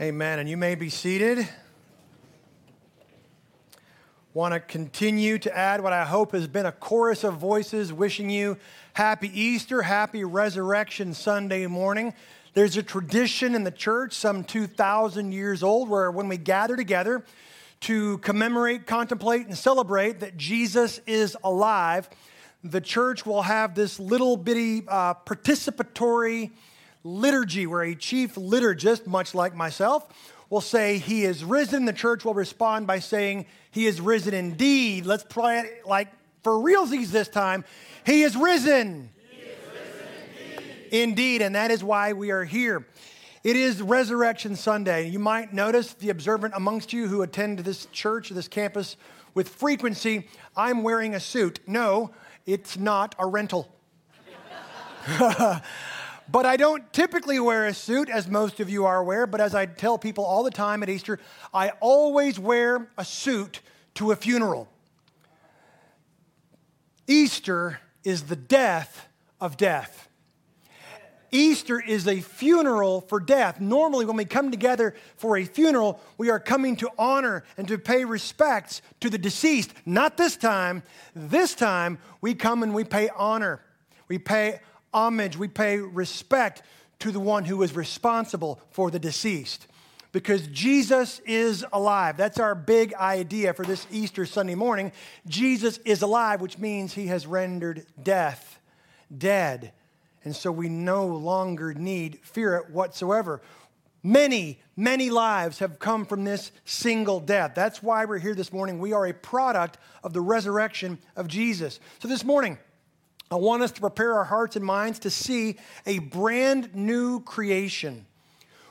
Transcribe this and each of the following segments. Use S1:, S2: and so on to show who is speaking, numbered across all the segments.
S1: Amen. And you may be seated. Want to continue to add what I hope has been a chorus of voices wishing you happy Easter, happy Resurrection Sunday morning. There's a tradition in the church, some 2,000 years old, where when we gather together to commemorate, contemplate, and celebrate that Jesus is alive, the church will have this little bitty uh, participatory liturgy, where a chief liturgist, much like myself, will say, He is risen. The church will respond by saying, He is risen indeed. Let's play it like for realsies this time. He is risen. Indeed. indeed. And that is why we are here. It is Resurrection Sunday. You might notice the observant amongst you who attend this church, this campus with frequency, I'm wearing a suit. No, it's not a rental. But I don't typically wear a suit, as most of you are aware. But as I tell people all the time at Easter, I always wear a suit to a funeral. Easter is the death of death. Easter is a funeral for death. Normally, when we come together for a funeral, we are coming to honor and to pay respects to the deceased. Not this time. This time, we come and we pay honor. We pay homage, we pay respect to the one who is responsible for the deceased. Because Jesus is alive. That's our big idea for this Easter Sunday morning. Jesus is alive, which means he has rendered death dead. And so we no longer need fear it whatsoever. Many, many lives have come from this single death. That's why we're here this morning. We are a product of the resurrection of Jesus. So this morning, I want us to prepare our hearts and minds to see a brand new creation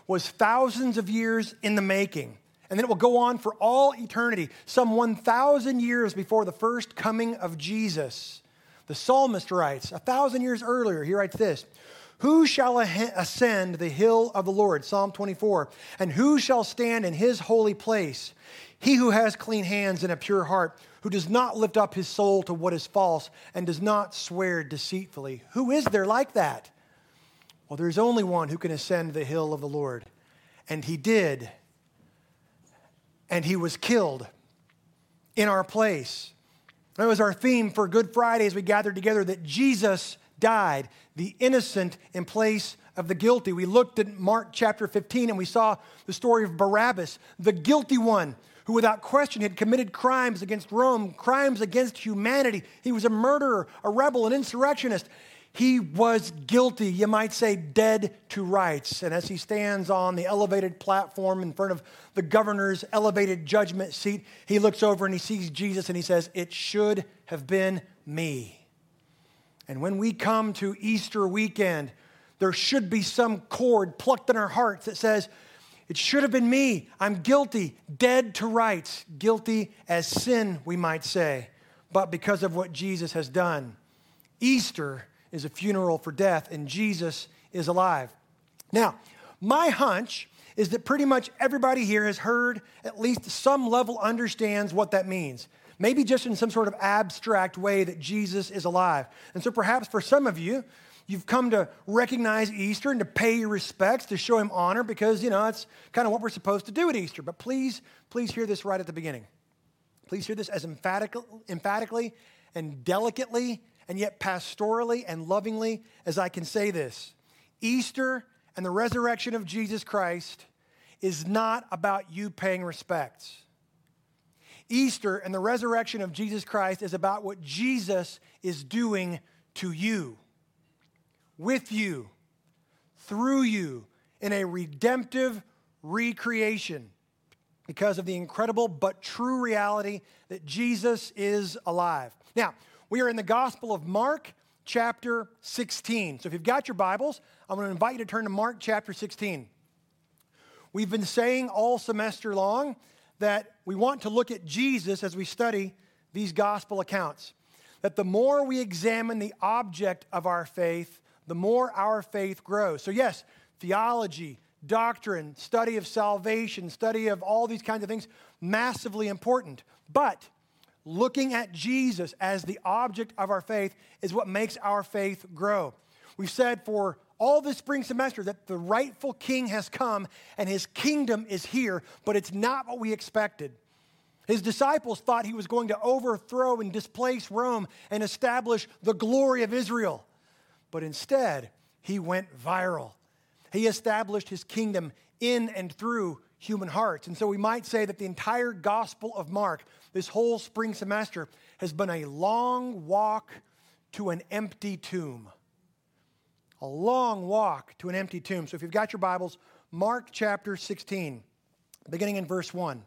S1: was thousands of years in the making. And then it will go on for all eternity, some 1,000 years before the first coming of Jesus. The psalmist writes, a thousand years earlier, he writes this Who shall ascend the hill of the Lord? Psalm 24. And who shall stand in his holy place? He who has clean hands and a pure heart who does not lift up his soul to what is false and does not swear deceitfully. Who is there like that? Well, there's only one who can ascend the hill of the Lord. And he did. And he was killed in our place. That was our theme for Good Friday as we gathered together that Jesus died, the innocent in place of the guilty. We looked at Mark chapter 15 and we saw the story of Barabbas, the guilty one who without question had committed crimes against Rome, crimes against humanity. He was a murderer, a rebel, an insurrectionist. He was guilty, you might say, dead to rights. And as he stands on the elevated platform in front of the governor's elevated judgment seat, he looks over and he sees Jesus and he says, It should have been me. And when we come to Easter weekend, there should be some chord plucked in our hearts that says, it should have been me. I'm guilty, dead to rights, guilty as sin, we might say, but because of what Jesus has done. Easter is a funeral for death, and Jesus is alive. Now, my hunch is that pretty much everybody here has heard, at least some level understands what that means. Maybe just in some sort of abstract way that Jesus is alive. And so perhaps for some of you, You've come to recognize Easter and to pay your respects, to show him honor, because, you know, that's kind of what we're supposed to do at Easter. But please, please hear this right at the beginning. Please hear this as emphatically, emphatically and delicately and yet pastorally and lovingly as I can say this. Easter and the resurrection of Jesus Christ is not about you paying respects. Easter and the resurrection of Jesus Christ is about what Jesus is doing to you with you, through you, in a redemptive recreation because of the incredible but true reality that Jesus is alive. Now, we are in the Gospel of Mark, chapter 16. So if you've got your Bibles, I'm going to invite you to turn to Mark, chapter 16. We've been saying all semester long that we want to look at Jesus as we study these gospel accounts. That the more we examine the object of our faith, the more our faith grows. So, yes, theology, doctrine, study of salvation, study of all these kinds of things, massively important. But looking at Jesus as the object of our faith is what makes our faith grow. We've said for all this spring semester that the rightful king has come and his kingdom is here, but it's not what we expected. His disciples thought he was going to overthrow and displace Rome and establish the glory of Israel. But instead, he went viral. He established his kingdom in and through human hearts. And so we might say that the entire Gospel of Mark, this whole spring semester, has been a long walk to an empty tomb. A long walk to an empty tomb. So if you've got your Bibles, Mark chapter 16, beginning in verse 1.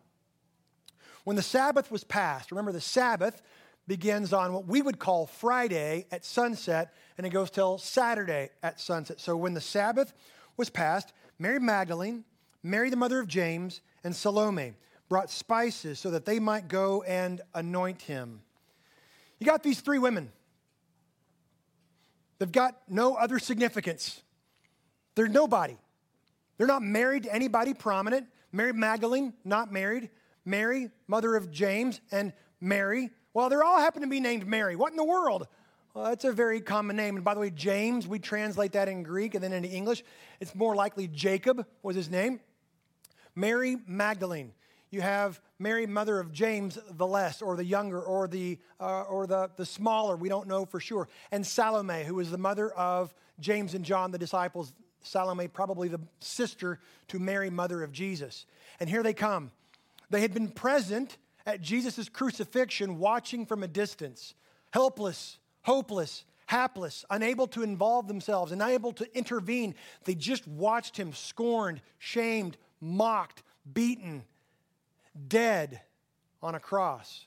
S1: When the Sabbath was passed, remember the Sabbath begins on what we would call Friday at sunset, and it goes till Saturday at sunset. So when the Sabbath was passed, Mary Magdalene, Mary, the mother of James, and Salome brought spices so that they might go and anoint him. You got these three women. They've got no other significance. They're nobody. They're not married to anybody prominent. Mary Magdalene, not married. Mary, mother of James, and Mary. Well, they're all happen to be named Mary. What in the world? Well, that's a very common name. And by the way, James, we translate that in Greek and then into English. It's more likely Jacob was his name. Mary Magdalene. You have Mary, mother of James the less, or the younger, or the uh, or the, the smaller. We don't know for sure. And Salome, who was the mother of James and John, the disciples. Salome, probably the sister to Mary, mother of Jesus. And here they come. They had been present at Jesus' crucifixion, watching from a distance, helpless, hopeless, hapless, unable to involve themselves, unable to intervene. They just watched him scorned, shamed, mocked, beaten, dead on a cross.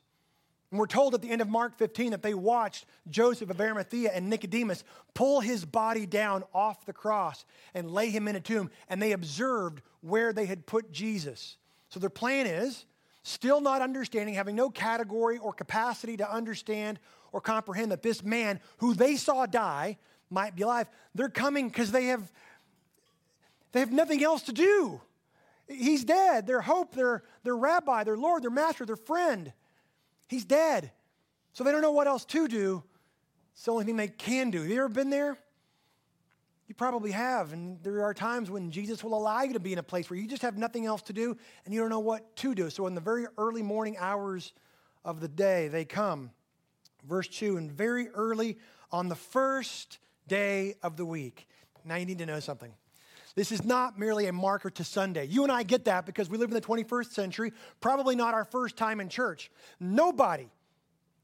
S1: And we're told at the end of Mark 15 that they watched Joseph of Arimathea and Nicodemus pull his body down off the cross and lay him in a tomb, and they observed where they had put Jesus. So their plan is still not understanding, having no category or capacity to understand or comprehend that this man who they saw die might be alive. They're coming because they have they have nothing else to do. He's dead. Their hope, their, their rabbi, their Lord, their master, their friend. He's dead. So they don't know what else to do. It's the only thing they can do. Have you ever been there? You probably have. And there are times when Jesus will allow you to be in a place where you just have nothing else to do and you don't know what to do. So in the very early morning hours of the day, they come. Verse 2 and very early on the first day of the week. Now you need to know something. This is not merely a marker to Sunday. You and I get that because we live in the 21st century, probably not our first time in church. Nobody,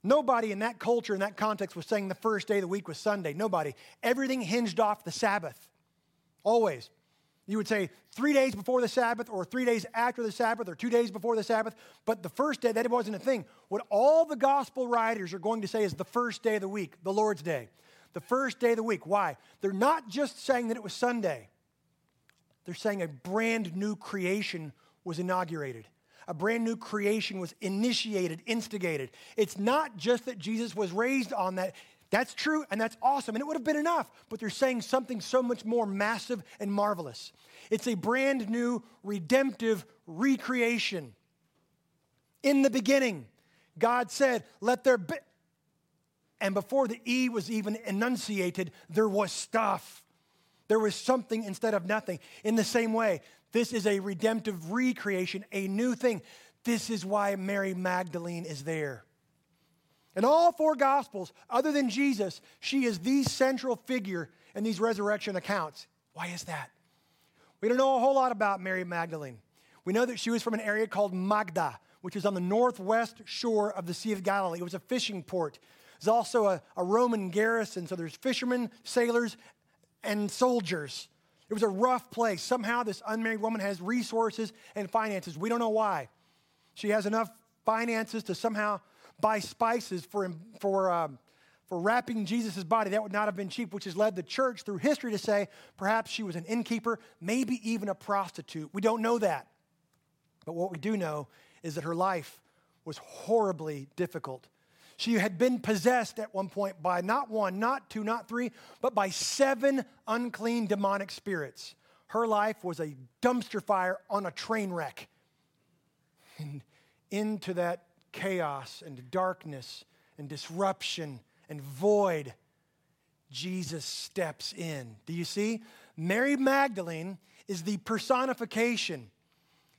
S1: nobody in that culture, in that context, was saying the first day of the week was Sunday. Nobody. Everything hinged off the Sabbath. Always. You would say three days before the Sabbath, or three days after the Sabbath, or two days before the Sabbath. But the first day, that wasn't a thing. What all the gospel writers are going to say is the first day of the week, the Lord's day. The first day of the week. Why? They're not just saying that it was Sunday. They're saying a brand new creation was inaugurated. A brand new creation was initiated, instigated. It's not just that Jesus was raised on that. That's true and that's awesome, and it would have been enough, but they're saying something so much more massive and marvelous. It's a brand new redemptive recreation. In the beginning, God said, Let there be. And before the E was even enunciated, there was stuff. There was something instead of nothing. In the same way, this is a redemptive recreation, a new thing. This is why Mary Magdalene is there. In all four Gospels, other than Jesus, she is the central figure in these resurrection accounts. Why is that? We don't know a whole lot about Mary Magdalene. We know that she was from an area called Magda, which is on the northwest shore of the Sea of Galilee. It was a fishing port. There's also a, a Roman garrison, so there's fishermen, sailors, and soldiers. It was a rough place. Somehow, this unmarried woman has resources and finances. We don't know why. She has enough finances to somehow buy spices for, for, um, for wrapping Jesus' body. That would not have been cheap, which has led the church through history to say perhaps she was an innkeeper, maybe even a prostitute. We don't know that. But what we do know is that her life was horribly difficult. She had been possessed at one point by not one, not two, not three, but by seven unclean demonic spirits. Her life was a dumpster fire on a train wreck. And into that chaos and darkness and disruption and void Jesus steps in. Do you see? Mary Magdalene is the personification.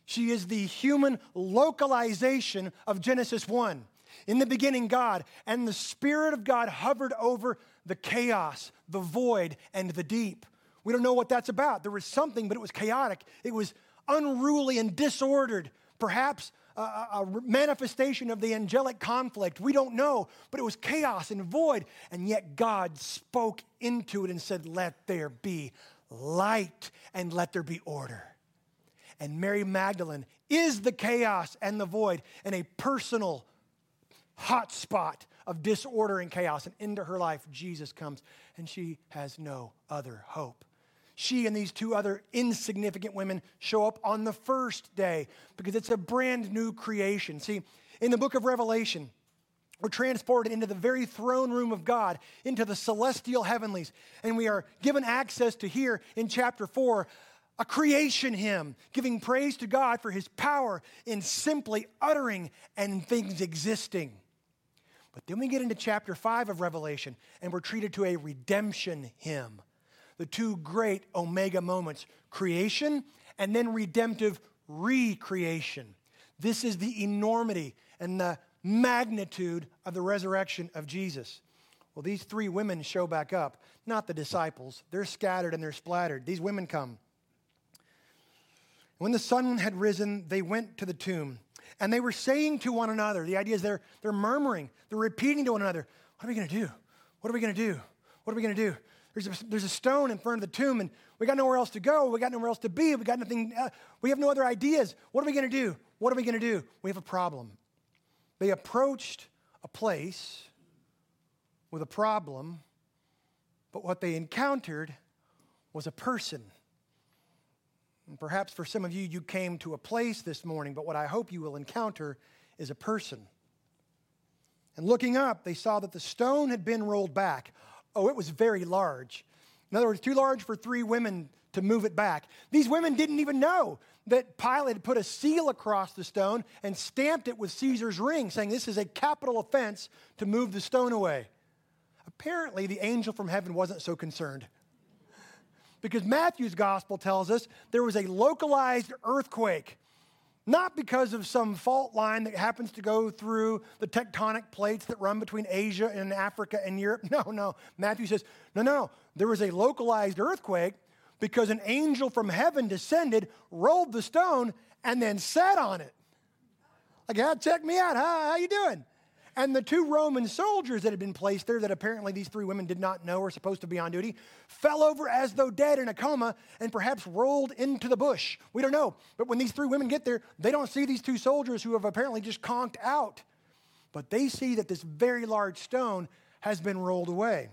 S1: She is the human localization of Genesis 1. In the beginning, God, and the Spirit of God hovered over the chaos, the void, and the deep. We don't know what that's about. There was something, but it was chaotic. It was unruly and disordered. Perhaps a, a, manifestation of the angelic conflict. We don't know, but it was chaos and void. And yet God spoke into it and said, Let there be light and let there be order. And Mary Magdalene is the chaos and the void and a personal hot spot of disorder and chaos. And into her life, Jesus comes, and she has no other hope. She and these two other insignificant women show up on the first day because it's a brand new creation. See, in the book of Revelation, we're transported into the very throne room of God, into the celestial heavenlies, and we are given access to hear in chapter 4 a creation hymn, giving praise to God for his power in simply uttering and things existing. But then we get into chapter 5 of Revelation, and we're treated to a redemption hymn. The two great omega moments creation and then redemptive recreation. This is the enormity and the magnitude of the resurrection of Jesus. Well, these three women show back up, not the disciples. They're scattered and they're splattered. These women come. When the sun had risen, they went to the tomb. And they were saying to one another, the idea is they're, they're murmuring, they're repeating to one another, What are we going to do? What are we going to do? What are we going to do? There's a, there's a stone in front of the tomb, and we got nowhere else to go. We got nowhere else to be. We got nothing. Uh, we have no other ideas. What are we going to do? What are we going to do? We have a problem. They approached a place with a problem, but what they encountered was a person. And perhaps for some of you, you came to a place this morning, but what I hope you will encounter is a person. And looking up, they saw that the stone had been rolled back. Oh, it was very large. In other words, too large for three women to move it back. These women didn't even know that Pilate had put a seal across the stone and stamped it with Caesar's ring, saying this is a capital offense to move the stone away. Apparently, the angel from heaven wasn't so concerned because Matthew's gospel tells us there was a localized earthquake. Not because of some fault line that happens to go through the tectonic plates that run between Asia and Africa and Europe. No, no. Matthew says, no, no. There was a localized earthquake because an angel from heaven descended, rolled the stone, and then sat on it. Like, yeah, check me out. How, how you doing? And the two Roman soldiers that had been placed there, that apparently these three women did not know were supposed to be on duty, fell over as though dead in a coma and perhaps rolled into the bush. We don't know. But when these three women get there, they don't see these two soldiers who have apparently just conked out. But they see that this very large stone has been rolled away.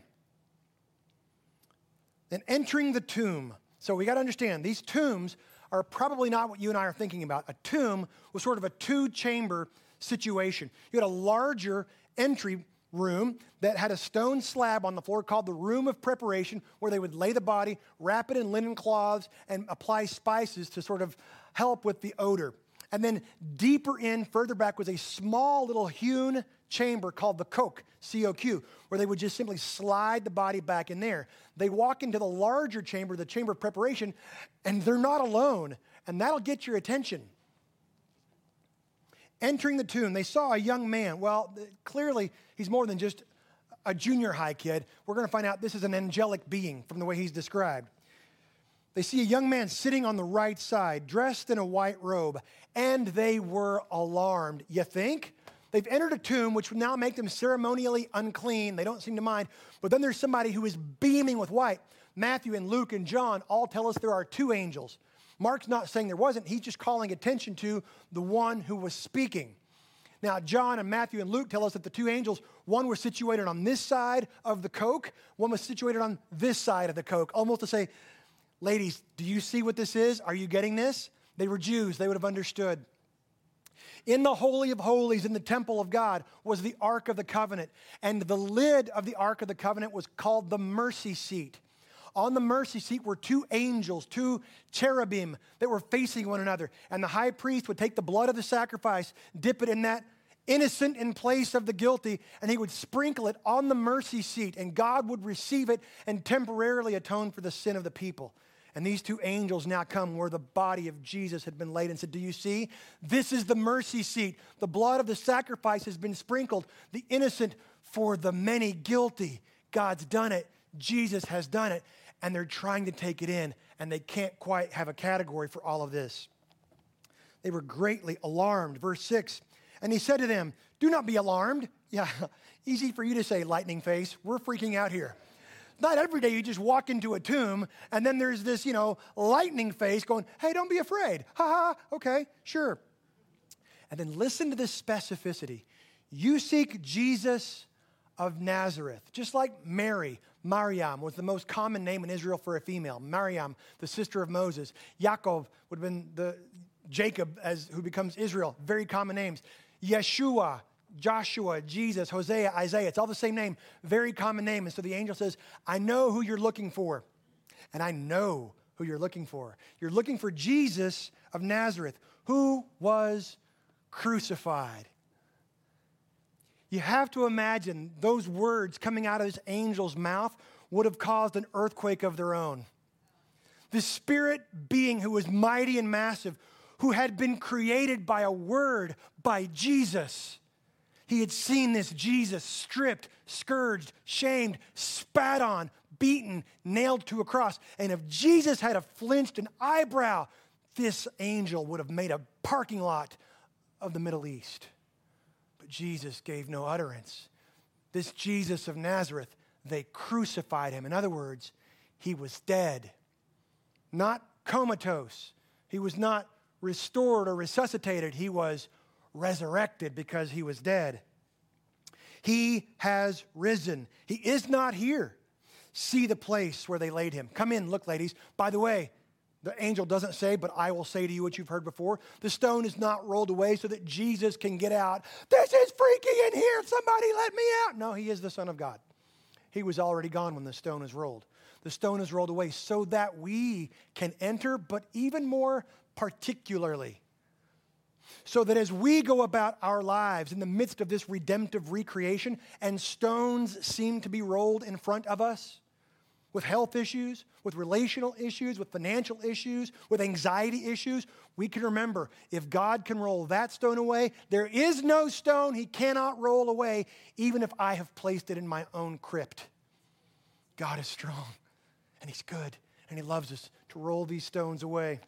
S1: Then entering the tomb. So we got to understand these tombs are probably not what you and I are thinking about. A tomb was sort of a two chamber situation. You had a larger entry room that had a stone slab on the floor called the room of preparation, where they would lay the body, wrap it in linen cloths, and apply spices to sort of help with the odor. And then deeper in, further back, was a small little hewn chamber called the coque, C O Q, where they would just simply slide the body back in there. They walk into the larger chamber, the chamber of preparation, and they're not alone. And that'll get your attention entering the tomb, they saw a young man. Well, clearly, he's more than just a junior high kid. We're going to find out this is an angelic being from the way he's described. They see a young man sitting on the right side, dressed in a white robe, and they were alarmed. You think? They've entered a tomb, which would now make them ceremonially unclean. They don't seem to mind. But then there's somebody who is beaming with white. Matthew and Luke and John all tell us there are two angels. Mark's not saying there wasn't, he's just calling attention to the one who was speaking. Now, John and Matthew and Luke tell us that the two angels, one was situated on this side of the coque, one was situated on this side of the coque, almost to say, ladies, do you see what this is? Are you getting this? They were Jews, they would have understood. In the Holy of Holies, in the temple of God, was the Ark of the Covenant. And the lid of the Ark of the Covenant was called the mercy seat. On the mercy seat were two angels, two cherubim that were facing one another. And the high priest would take the blood of the sacrifice, dip it in that innocent in place of the guilty, and he would sprinkle it on the mercy seat, and God would receive it and temporarily atone for the sin of the people. And these two angels now come where the body of Jesus had been laid and said, Do you see? This is the mercy seat. The blood of the sacrifice has been sprinkled, the innocent for the many guilty. God's done it. Jesus has done it. And they're trying to take it in, and they can't quite have a category for all of this. They were greatly alarmed. Verse 6 And he said to them, Do not be alarmed. Yeah, easy for you to say, lightning face. We're freaking out here. Not every day you just walk into a tomb and then there's this, you know, lightning face going, hey, don't be afraid. Ha ha, okay, sure. And then listen to this specificity. You seek Jesus of Nazareth, just like Mary, Mariam was the most common name in Israel for a female. Mariam, the sister of Moses. Yaakov would have been the Jacob as who becomes Israel. Very common names. Yeshua, Joshua, Jesus, Hosea, Isaiah. It's all the same name, very common name. And so the angel says, I know who you're looking for. And I know who you're looking for. You're looking for Jesus of Nazareth, who was crucified. You have to imagine those words coming out of this angel's mouth would have caused an earthquake of their own. The spirit being who was mighty and massive, who had been created by a word, by Jesus he had seen this Jesus stripped, scourged, shamed, spat on, beaten, nailed to a cross. And if Jesus had a flinched an eyebrow, this angel would have made a parking lot of the Middle East. Jesus gave no utterance. This Jesus of Nazareth, they crucified him. In other words, he was dead, not comatose. He was not restored or resuscitated. He was resurrected because he was dead. He has risen. He is not here. See the place where they laid him. Come in, look, ladies. By the way, the angel doesn't say, but I will say to you what you've heard before. The stone is not rolled away so that Jesus can get out. This is freaky in here. Somebody let me out. No, he is the Son of God. He was already gone when the stone is rolled. The stone is rolled away so that we can enter, but even more particularly, so that as we go about our lives in the midst of this redemptive recreation and stones seem to be rolled in front of us with health issues, with relational issues, with financial issues, with anxiety issues, we can remember if God can roll that stone away, there is no stone he cannot roll away, even if I have placed it in my own crypt. God is strong and he's good and he loves us to roll these stones away.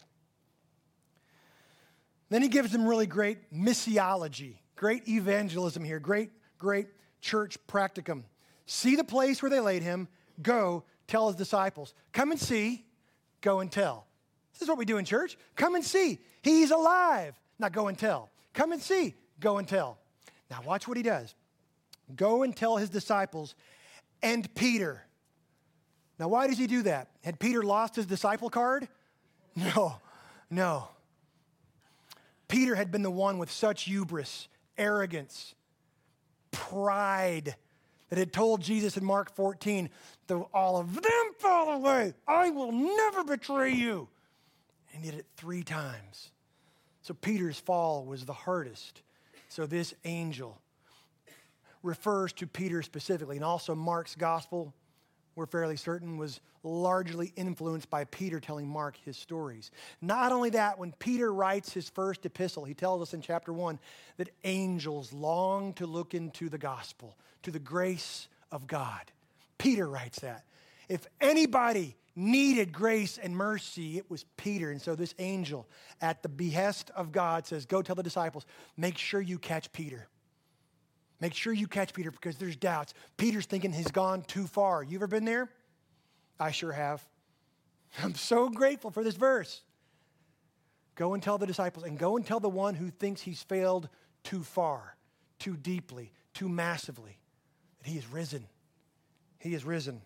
S1: Then he gives them really great missiology, great evangelism here, great, great church practicum. See the place where they laid him, go tell his disciples. Come and see, go and tell. This is what we do in church. Come and see. He's alive. Now go and tell. Come and see, go and tell. Now watch what he does. Go and tell his disciples and Peter. Now, why does he do that? Had Peter lost his disciple card? No, no. Peter had been the one with such hubris, arrogance, pride that had told Jesus in Mark 14, though all of them fall away, I will never betray you. And he did it three times. So Peter's fall was the hardest. So this angel refers to Peter specifically, and also Mark's gospel we're fairly certain, was largely influenced by Peter telling Mark his stories. Not only that, when Peter writes his first epistle, he tells us in chapter one that angels long to look into the gospel, to the grace of God. Peter writes that. If anybody needed grace and mercy, it was Peter. And so this angel, at the behest of God, says, Go tell the disciples, make sure you catch Peter. Make sure you catch Peter because there's doubts. Peter's thinking he's gone too far. You ever been there? I sure have. I'm so grateful for this verse. Go and tell the disciples, and go and tell the one who thinks he's failed too far, too deeply, too massively, that he is risen. He is risen.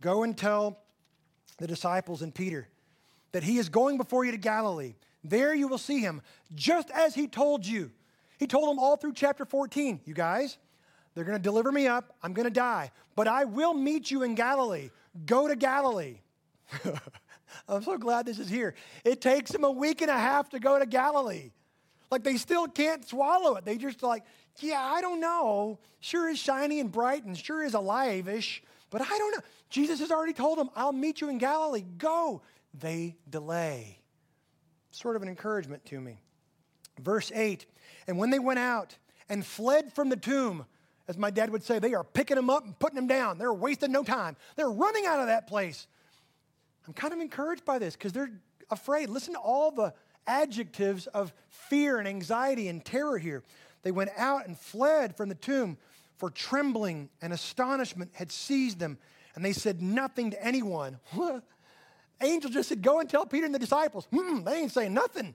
S1: Go and tell the disciples and Peter that he is going before you to Galilee. There you will see him, just as he told you. He told them all through chapter 14, you guys, they're going to deliver me up. I'm going to die. But I will meet you in Galilee. Go to Galilee. I'm so glad this is here. It takes them a week and a half to go to Galilee. Like they still can't swallow it. They just like, yeah, I don't know. Sure is shiny and bright and sure is alive-ish, but I don't know. Jesus has already told them, I'll meet you in Galilee. Go. They delay. Sort of an encouragement to me. Verse 8, and when they went out and fled from the tomb, as my dad would say, they are picking them up and putting them down. They're wasting no time. They're running out of that place. I'm kind of encouraged by this because they're afraid. Listen to all the adjectives of fear and anxiety and terror here. They went out and fled from the tomb, for trembling and astonishment had seized them, and they said nothing to anyone. Angel just said, Go and tell Peter and the disciples. Hmm, they ain't saying nothing.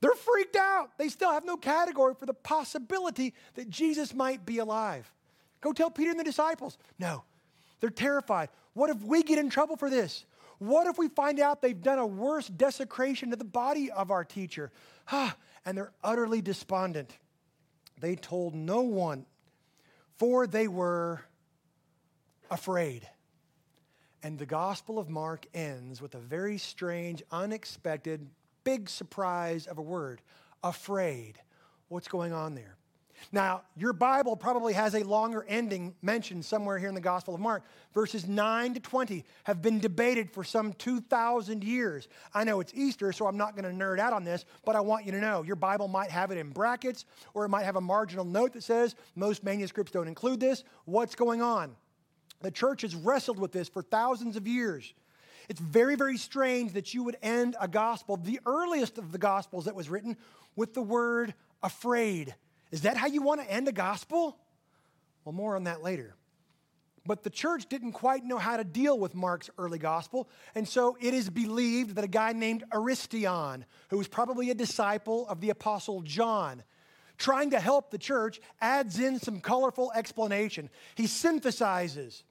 S1: They're freaked out. They still have no category for the possibility that Jesus might be alive. Go tell Peter and the disciples. No, they're terrified. What if we get in trouble for this? What if we find out they've done a worse desecration to the body of our teacher? Ah, and they're utterly despondent. They told no one, for they were afraid. And the Gospel of Mark ends with a very strange, unexpected, big surprise of a word afraid. What's going on there? Now, your Bible probably has a longer ending mentioned somewhere here in the Gospel of Mark. Verses 9 to 20 have been debated for some 2,000 years. I know it's Easter, so I'm not going to nerd out on this, but I want you to know your Bible might have it in brackets or it might have a marginal note that says most manuscripts don't include this. What's going on? The church has wrestled with this for thousands of years. It's very, very strange that you would end a gospel, the earliest of the gospels that was written, with the word afraid. Is that how you want to end a gospel? Well, more on that later. But the church didn't quite know how to deal with Mark's early gospel, and so it is believed that a guy named Aristion, who was probably a disciple of the apostle John, trying to help the church, adds in some colorful explanation. He synthesizes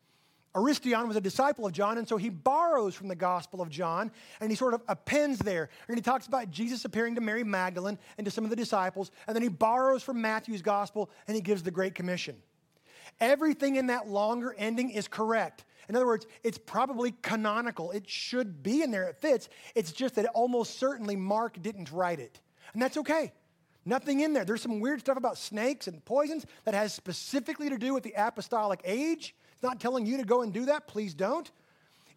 S1: Aristion was a disciple of John, and so he borrows from the Gospel of John and he sort of appends there. And he talks about Jesus appearing to Mary Magdalene and to some of the disciples, and then he borrows from Matthew's Gospel and he gives the Great Commission. Everything in that longer ending is correct. In other words, it's probably canonical. It should be in there, it fits. It's just that almost certainly Mark didn't write it. And that's okay. Nothing in there. There's some weird stuff about snakes and poisons that has specifically to do with the apostolic age. It's not telling you to go and do that. Please don't.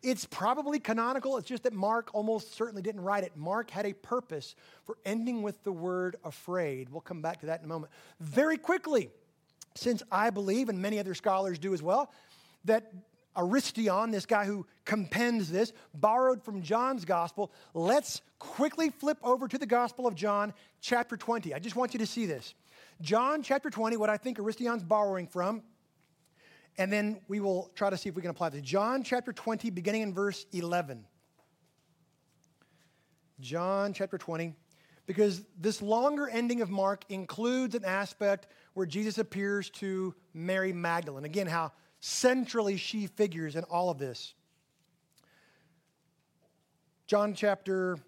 S1: It's probably canonical. It's just that Mark almost certainly didn't write it. Mark had a purpose for ending with the word afraid. We'll come back to that in a moment. Very quickly, since I believe, and many other scholars do as well, that Aristion, this guy who compends this, borrowed from John's gospel. Let's quickly flip over to the Gospel of John, chapter 20. I just want you to see this. John, chapter 20, what I think Aristion's borrowing from and then we will try to see if we can apply this. John chapter 20, beginning in verse 11. John chapter 20, because this longer ending of Mark includes an aspect where Jesus appears to Mary Magdalene. Again, how centrally she figures in all of this. John chapter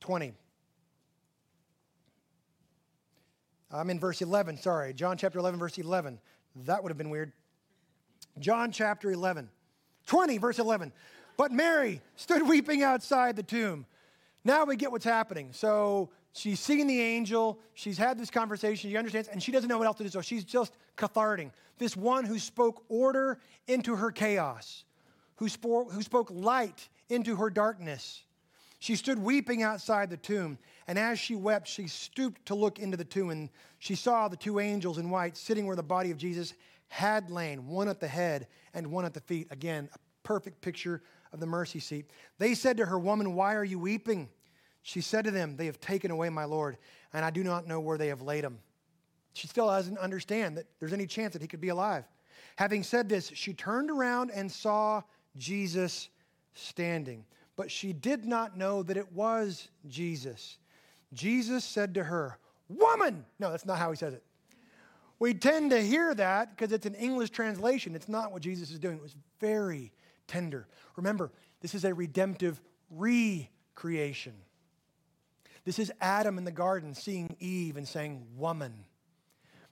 S1: 20. I'm in verse 11, sorry. John chapter 11, verse 11. That would have been weird. John chapter 11, 20, verse 11. But Mary stood weeping outside the tomb. Now we get what's happening. So she's seeing the angel. She's had this conversation. She understands, and she doesn't know what else to do. So she's just cathartic. This one who spoke order into her chaos, who spoke, who spoke light into her darkness. She stood weeping outside the tomb, and as she wept, she stooped to look into the tomb, and she saw the two angels in white sitting where the body of Jesus had lain, one at the head and one at the feet. Again, a perfect picture of the mercy seat. They said to her, Woman, why are you weeping? She said to them, They have taken away my Lord, and I do not know where they have laid him. She still doesn't understand that there's any chance that he could be alive. Having said this, she turned around and saw Jesus standing, but she did not know that it was Jesus. Jesus said to her, Woman! No, that's not how he says it. We tend to hear that because it's an English translation. It's not what Jesus is doing. It was very tender. Remember, this is a redemptive recreation. This is Adam in the garden seeing Eve and saying, Woman,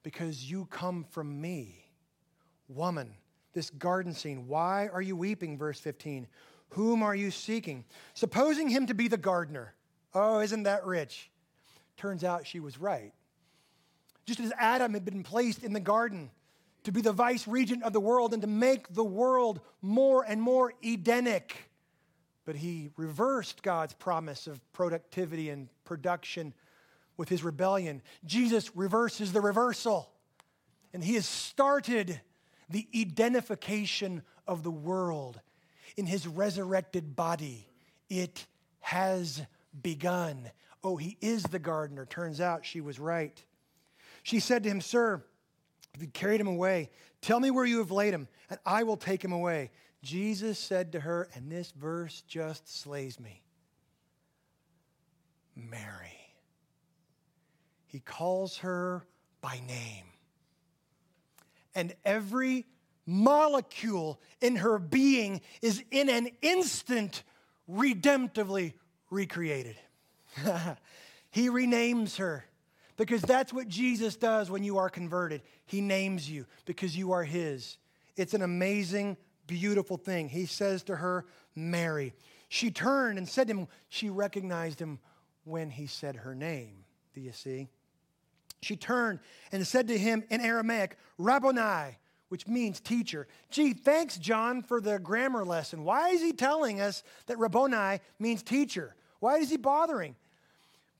S1: because you come from me. Woman, this garden scene. Why are you weeping? Verse 15. Whom are you seeking? Supposing him to be the gardener. Oh, isn't that rich? turns out she was right. Just as Adam had been placed in the garden to be the vice regent of the world and to make the world more and more Edenic, but he reversed God's promise of productivity and production with his rebellion. Jesus reverses the reversal, and he has started the Edenification of the world in his resurrected body. It has begun. Oh, he is the gardener. Turns out she was right. She said to him, Sir, if you carried him away, tell me where you have laid him, and I will take him away. Jesus said to her, and this verse just slays me Mary. He calls her by name. And every molecule in her being is in an instant redemptively recreated. he renames her because that's what Jesus does when you are converted. He names you because you are His. It's an amazing, beautiful thing. He says to her, Mary. She turned and said to him, she recognized him when he said her name. Do you see? She turned and said to him in Aramaic, Rabboni, which means teacher. Gee, thanks, John, for the grammar lesson. Why is he telling us that Rabboni means teacher? Why is he bothering?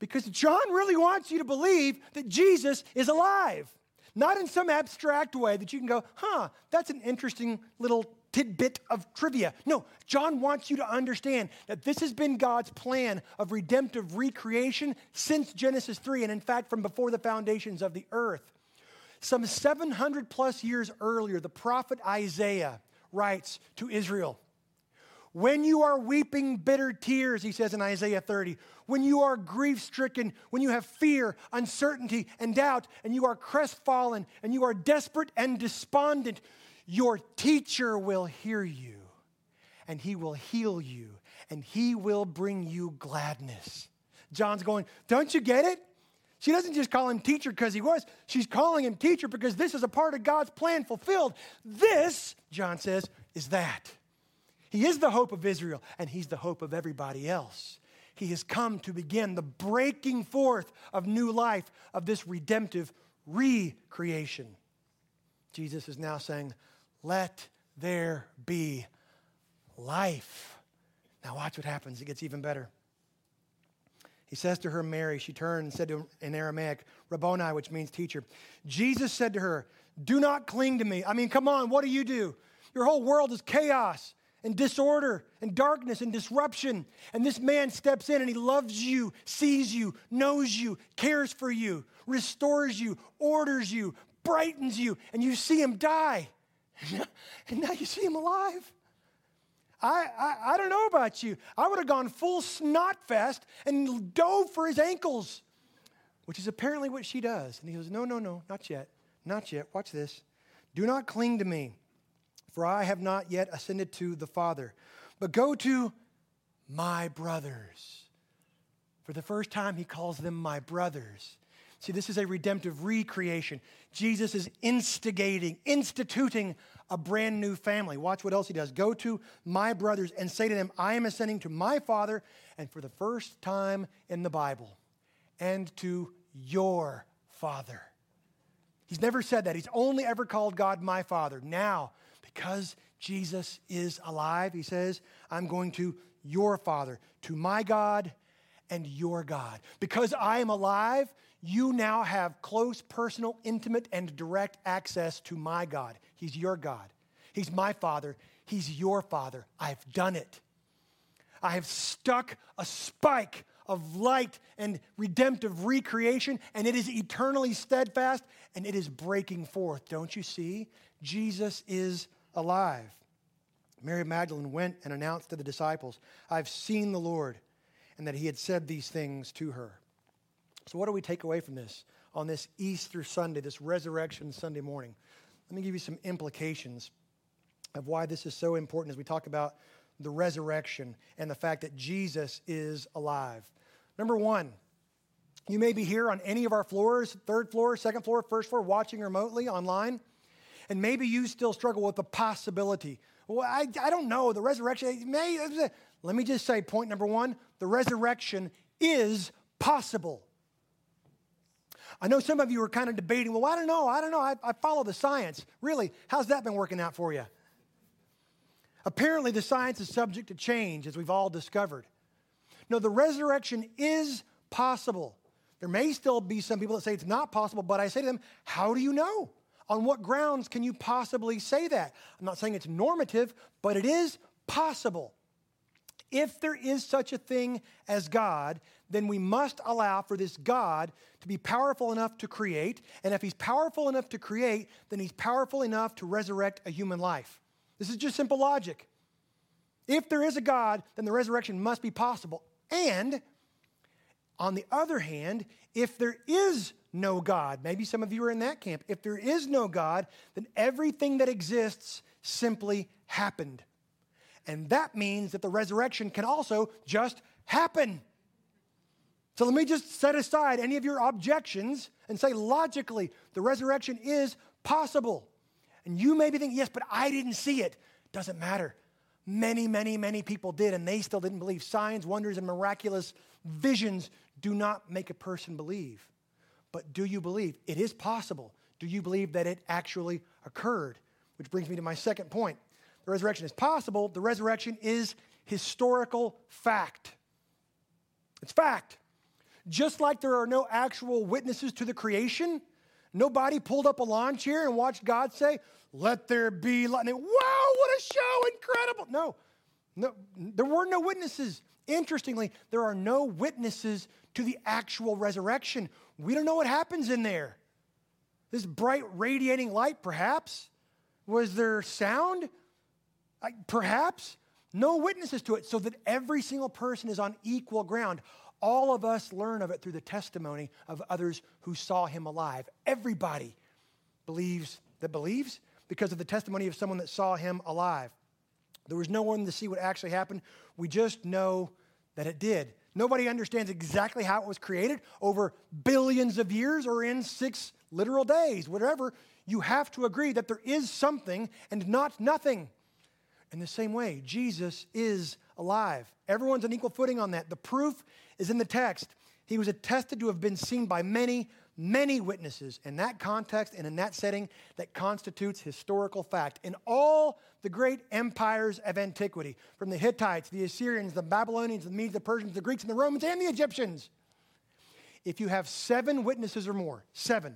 S1: Because John really wants you to believe that Jesus is alive. Not in some abstract way that you can go, huh, that's an interesting little tidbit of trivia. No, John wants you to understand that this has been God's plan of redemptive recreation since Genesis 3, and in fact, from before the foundations of the earth. Some 700 plus years earlier, the prophet Isaiah writes to Israel When you are weeping bitter tears, he says in Isaiah 30, when you are grief stricken, when you have fear, uncertainty, and doubt, and you are crestfallen, and you are desperate and despondent, your teacher will hear you, and he will heal you, and he will bring you gladness. John's going, Don't you get it? She doesn't just call him teacher because he was. She's calling him teacher because this is a part of God's plan fulfilled. This, John says, is that. He is the hope of Israel, and he's the hope of everybody else. He has come to begin the breaking forth of new life, of this redemptive recreation. Jesus is now saying, Let there be life. Now, watch what happens. It gets even better. He says to her, Mary, she turned and said to him in Aramaic, Rabboni, which means teacher. Jesus said to her, Do not cling to me. I mean, come on, what do you do? Your whole world is chaos and disorder and darkness and disruption. And this man steps in and he loves you, sees you, knows you, cares for you, restores you, orders you, brightens you, and you see him die. and now you see him alive. I, I, I don't know about you. I would have gone full snot fest and dove for his ankles, which is apparently what she does. And he goes, No, no, no, not yet. Not yet. Watch this. Do not cling to me, for I have not yet ascended to the Father, but go to my brothers. For the first time, he calls them my brothers. See, this is a redemptive recreation. Jesus is instigating, instituting a brand new family. Watch what else he does. Go to my brothers and say to them, I am ascending to my Father, and for the first time in the Bible, and to your Father. He's never said that. He's only ever called God my Father. Now, because Jesus is alive, he says, I'm going to your Father, to my God and your God. Because I am alive, you now have close, personal, intimate, and direct access to my God. He's your God. He's my Father. He's your Father. I've done it. I have stuck a spike of light and redemptive recreation, and it is eternally steadfast and it is breaking forth. Don't you see? Jesus is alive. Mary Magdalene went and announced to the disciples, I've seen the Lord, and that he had said these things to her. So, what do we take away from this on this Easter Sunday, this Resurrection Sunday morning? Let me give you some implications of why this is so important as we talk about the resurrection and the fact that Jesus is alive. Number one, you may be here on any of our floors third floor, second floor, first floor, watching remotely online. And maybe you still struggle with the possibility. Well, I, I don't know. The resurrection may. Let me just say point number one the resurrection is possible. I know some of you are kind of debating, well, I don't know, I don't know, I, I follow the science. Really, how's that been working out for you? Apparently, the science is subject to change, as we've all discovered. No, the resurrection is possible. There may still be some people that say it's not possible, but I say to them, how do you know? On what grounds can you possibly say that? I'm not saying it's normative, but it is possible. If there is such a thing as God, then we must allow for this God to be powerful enough to create. And if he's powerful enough to create, then he's powerful enough to resurrect a human life. This is just simple logic. If there is a God, then the resurrection must be possible. And on the other hand, if there is no God, maybe some of you are in that camp, if there is no God, then everything that exists simply happened. And that means that the resurrection can also just happen. So let me just set aside any of your objections and say logically, the resurrection is possible. And you may be thinking, yes, but I didn't see it. Doesn't matter. Many, many, many people did, and they still didn't believe. Signs, wonders, and miraculous visions do not make a person believe. But do you believe? It is possible. Do you believe that it actually occurred? Which brings me to my second point. The resurrection is possible, the resurrection is historical fact. It's fact. Just like there are no actual witnesses to the creation, nobody pulled up a lawn chair and watched God say, Let there be lightning. Wow, what a show! Incredible. No, no, there were no witnesses. Interestingly, there are no witnesses to the actual resurrection. We don't know what happens in there. This bright radiating light, perhaps. Was there sound? Perhaps. No witnesses to it, so that every single person is on equal ground. All of us learn of it through the testimony of others who saw him alive. Everybody believes that believes because of the testimony of someone that saw him alive. There was no one to see what actually happened. We just know that it did. Nobody understands exactly how it was created over billions of years or in six literal days, whatever. You have to agree that there is something and not nothing. In the same way, Jesus is alive. Everyone's on equal footing on that. The proof is in the text. He was attested to have been seen by many, many witnesses. In that context and in that setting, that constitutes historical fact. In all the great empires of antiquity, from the Hittites, the Assyrians, the Babylonians, the Medes, the Persians, the Greeks, and the Romans, and the Egyptians, if you have seven witnesses or more, seven,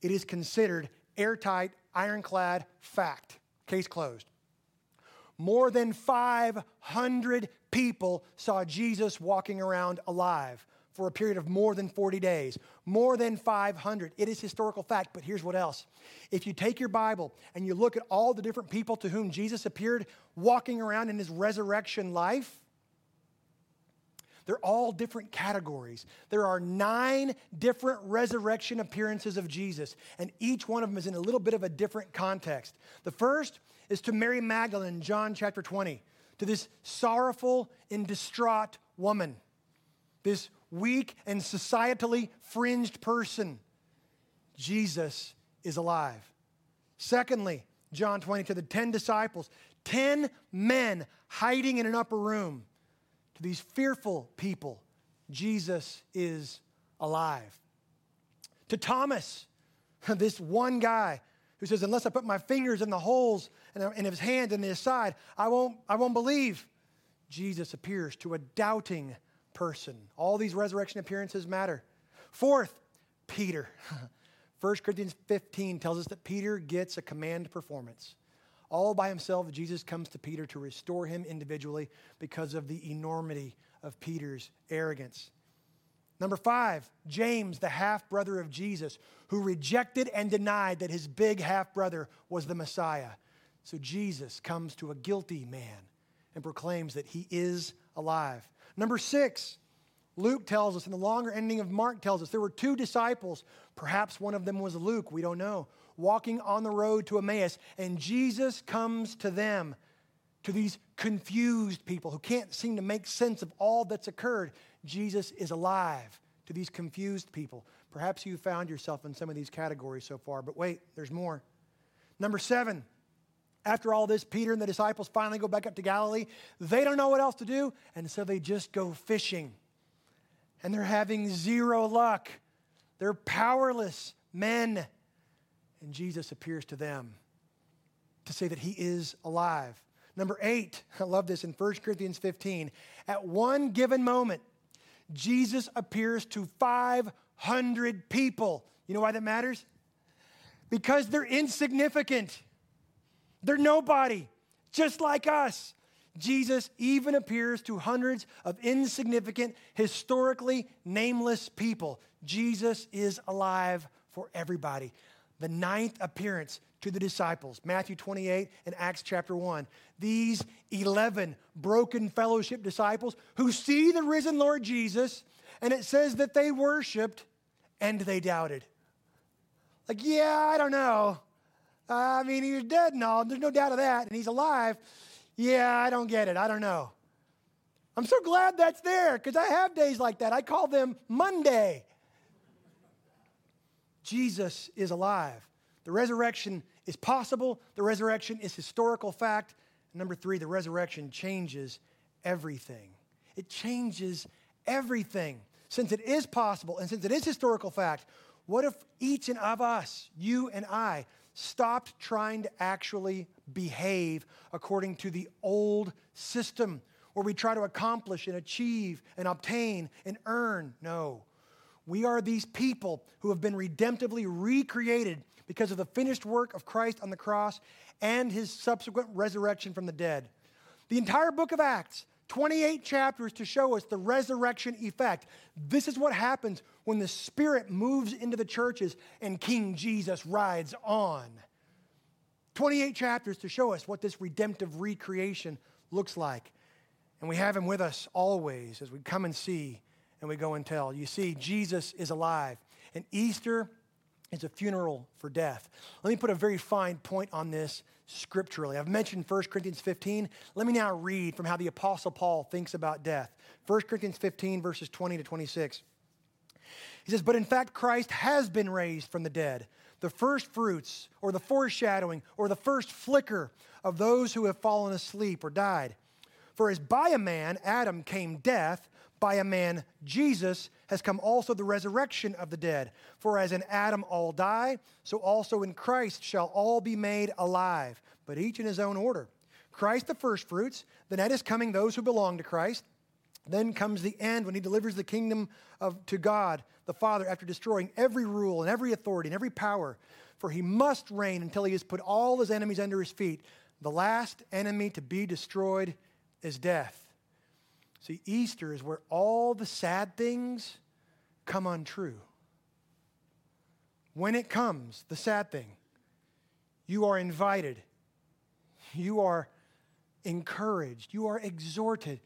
S1: it is considered airtight, ironclad fact. Case closed. More than 500 people saw Jesus walking around alive for a period of more than 40 days. More than 500. It is historical fact, but here's what else. If you take your Bible and you look at all the different people to whom Jesus appeared walking around in his resurrection life, they're all different categories. There are nine different resurrection appearances of Jesus, and each one of them is in a little bit of a different context. The first is to Mary Magdalene, John chapter 20, to this sorrowful and distraught woman, this weak and societally fringed person. Jesus is alive. Secondly, John 20, to the 10 disciples, 10 men hiding in an upper room. To these fearful people, Jesus is alive. To Thomas, this one guy who says, Unless I put my fingers in the holes uh, in his hand and his side, I won't, I won't believe. Jesus appears to a doubting person. All these resurrection appearances matter. Fourth, Peter. 1 Corinthians 15 tells us that Peter gets a command performance. All by himself, Jesus comes to Peter to restore him individually because of the enormity of Peter's arrogance. Number five, James, the half brother of Jesus, who rejected and denied that his big half brother was the Messiah. So Jesus comes to a guilty man and proclaims that he is alive. Number six, Luke tells us, and the longer ending of Mark tells us, there were two disciples. Perhaps one of them was Luke, we don't know, walking on the road to Emmaus, and Jesus comes to them, to these confused people who can't seem to make sense of all that's occurred. Jesus is alive to these confused people. Perhaps you found yourself in some of these categories so far, but wait, there's more. Number seven, after all this, Peter and the disciples finally go back up to Galilee. They don't know what else to do, and so they just go fishing. And they're having zero luck. They're powerless men. And Jesus appears to them to say that he is alive. Number eight, I love this in 1 Corinthians 15. At one given moment, Jesus appears to 500 people. You know why that matters? Because they're insignificant. They're nobody, just like us. Jesus even appears to hundreds of insignificant, historically nameless people. Jesus is alive for everybody. The ninth appearance to the disciples, Matthew 28 and Acts chapter 1. These 11 broken fellowship disciples who see the risen Lord Jesus, and it says that they worshiped and they doubted. Like, yeah, I don't know. I mean, he was dead and all. There's no doubt of that. And he's alive. Yeah, I don't get it. I don't know. I'm so glad that's there because I have days like that. I call them Monday. Jesus is alive. The resurrection is possible, the resurrection is historical fact. Number three, the resurrection changes everything. It changes everything. Since it is possible and since it is historical fact, what if each and of us, you and I, stopped trying to actually behave according to the old system where we try to accomplish and achieve and obtain and earn? No. We are these people who have been redemptively recreated because of the finished work of Christ on the cross and his subsequent resurrection from the dead. The entire book of Acts, 28 chapters to show us the resurrection effect. This is what happens when the Spirit moves into the churches and King Jesus rides on. 28 chapters to show us what this redemptive recreation looks like. And we have him with us always as we come and see and we go and tell. You see, Jesus is alive. And Easter is a funeral for death. Let me put a very fine point on this scripturally. I've mentioned 1 Corinthians 15. Let me now read from how the Apostle Paul thinks about death. 1 Corinthians 15, verses 20 to 26. He says, But in fact, Christ has been raised from the dead, the first fruits, or the foreshadowing, or the first flicker of those who have fallen asleep or died. For as by a man, Adam, came death, by a man, Jesus, has come also the resurrection of the dead. For as in Adam all die, so also in Christ shall all be made alive, but each in his own order. Christ the firstfruits, then at his coming those who belong to Christ. Then comes the end when he delivers the kingdom of, to God the Father after destroying every rule and every authority and every power. For he must reign until he has put all his enemies under his feet. The last enemy to be destroyed is death. See, Easter is where all the sad things come untrue. When it comes, the sad thing, you are invited, you are encouraged, you are exhorted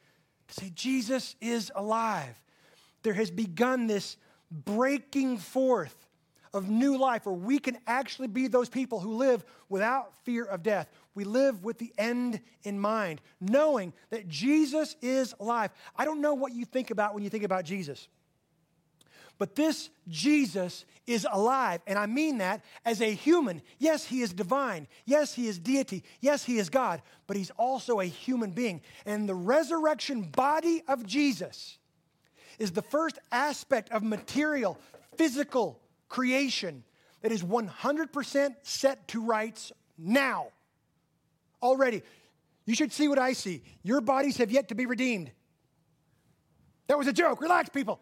S1: to say, Jesus is alive. There has begun this breaking forth of new life where we can actually be those people who live without fear of death. We live with the end in mind, knowing that Jesus is alive. I don't know what you think about when you think about Jesus. But this Jesus is alive, and I mean that as a human. Yes, he is divine. Yes, he is deity. Yes, he is God, but he's also a human being. And the resurrection body of Jesus is the first aspect of material, physical creation that is 100% set to rights now. Already. You should see what I see. Your bodies have yet to be redeemed. That was a joke. Relax, people.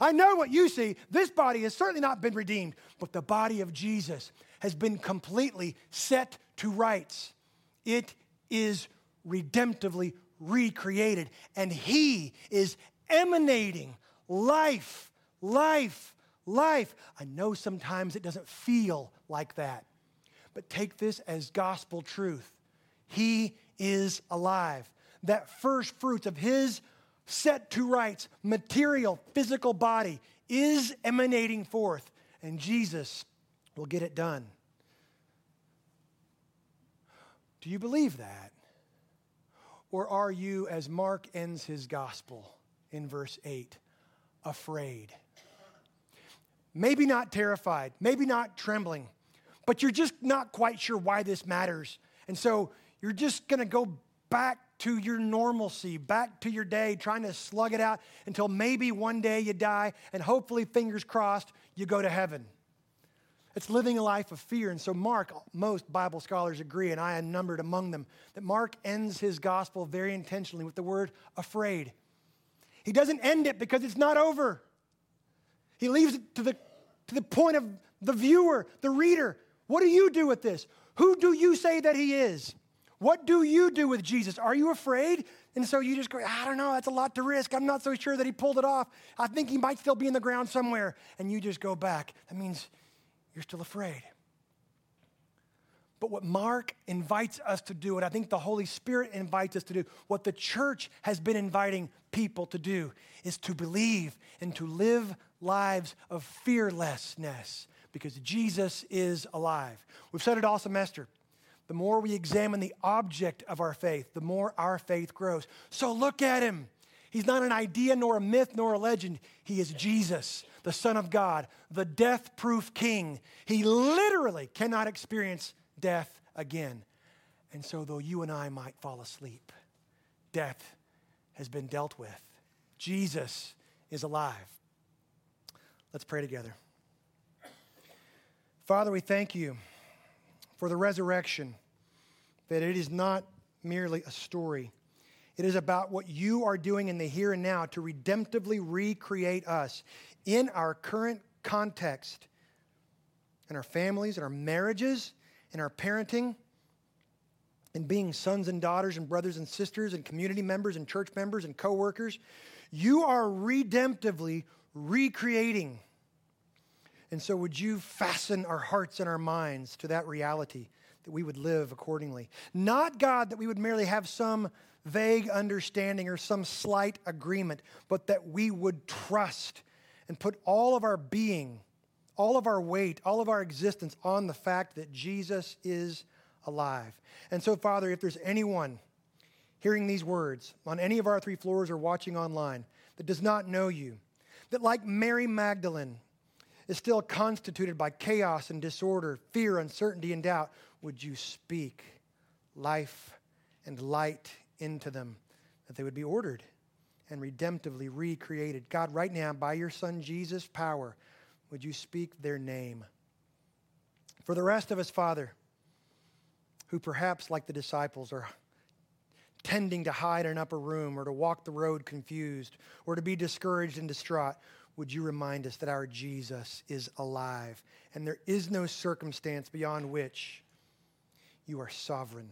S1: I know what you see. This body has certainly not been redeemed, but the body of Jesus has been completely set to rights. It is redemptively recreated, and He is emanating life, life, life. I know sometimes it doesn't feel like that, but take this as gospel truth. He is alive. That first fruits of His set to rights, material, physical body is emanating forth, and Jesus will get it done. Do you believe that? Or are you, as Mark ends his gospel in verse 8, afraid? maybe not terrified, maybe not trembling, but you're just not quite sure why this matters. And so you're just going to go back to your normalcy, back to your day, trying to slug it out until maybe one day you die, and hopefully, fingers crossed, you go to heaven. It's living a life of fear. And so, Mark, most Bible scholars agree, and I am numbered among them, that Mark ends his gospel very intentionally with the word afraid. He doesn't end it because it's not over. He leaves it to the, to the point of the viewer, the reader. What do you do with this? Who do you say that he is? What do you do with Jesus? Are you afraid? And so you just go, I don't know, that's a lot to risk. I'm not so sure that he pulled it off. I think he might still be in the ground somewhere. And you just go back. That means you're still afraid. But what Mark invites us to do, and I think the Holy Spirit invites us to do, what the church has been inviting people to do, is to believe and to live lives of fearlessness because Jesus is alive. We've said it all semester. The more we examine the object of our faith, the more our faith grows. So look at him. He's not an idea, nor a myth, nor a legend. He is Jesus, the Son of God, the death proof King. He literally cannot experience death again. And so, though you and I might fall asleep, death has been dealt with. Jesus is alive. Let's pray together. Father, we thank you for the resurrection, that it is not merely a story. It is about what you are doing in the here and now to redemptively recreate us in our current context, in our families, in our marriages, in our parenting, in being sons and daughters and brothers and sisters and community members and church members and coworkers. You are redemptively recreating and so, would you fasten our hearts and our minds to that reality that we would live accordingly? Not, God, that we would merely have some vague understanding or some slight agreement, but that we would trust and put all of our being, all of our weight, all of our existence on the fact that Jesus is alive. And so, Father, if there's anyone hearing these words on any of our three floors or watching online that does not know you, that like Mary Magdalene, is still constituted by chaos and disorder, fear, uncertainty, and doubt, would you speak life and light into them that they would be ordered and redemptively recreated? God, right now, by your Son Jesus' power, would you speak their name? For the rest of us, Father, who perhaps, like the disciples, are tending to hide in an upper room or to walk the road confused or to be discouraged and distraught, would you remind us that our Jesus is alive and there is no circumstance beyond which you are sovereign.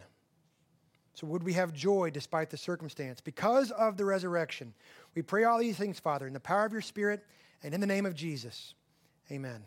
S1: So, would we have joy despite the circumstance? Because of the resurrection, we pray all these things, Father, in the power of your Spirit and in the name of Jesus. Amen.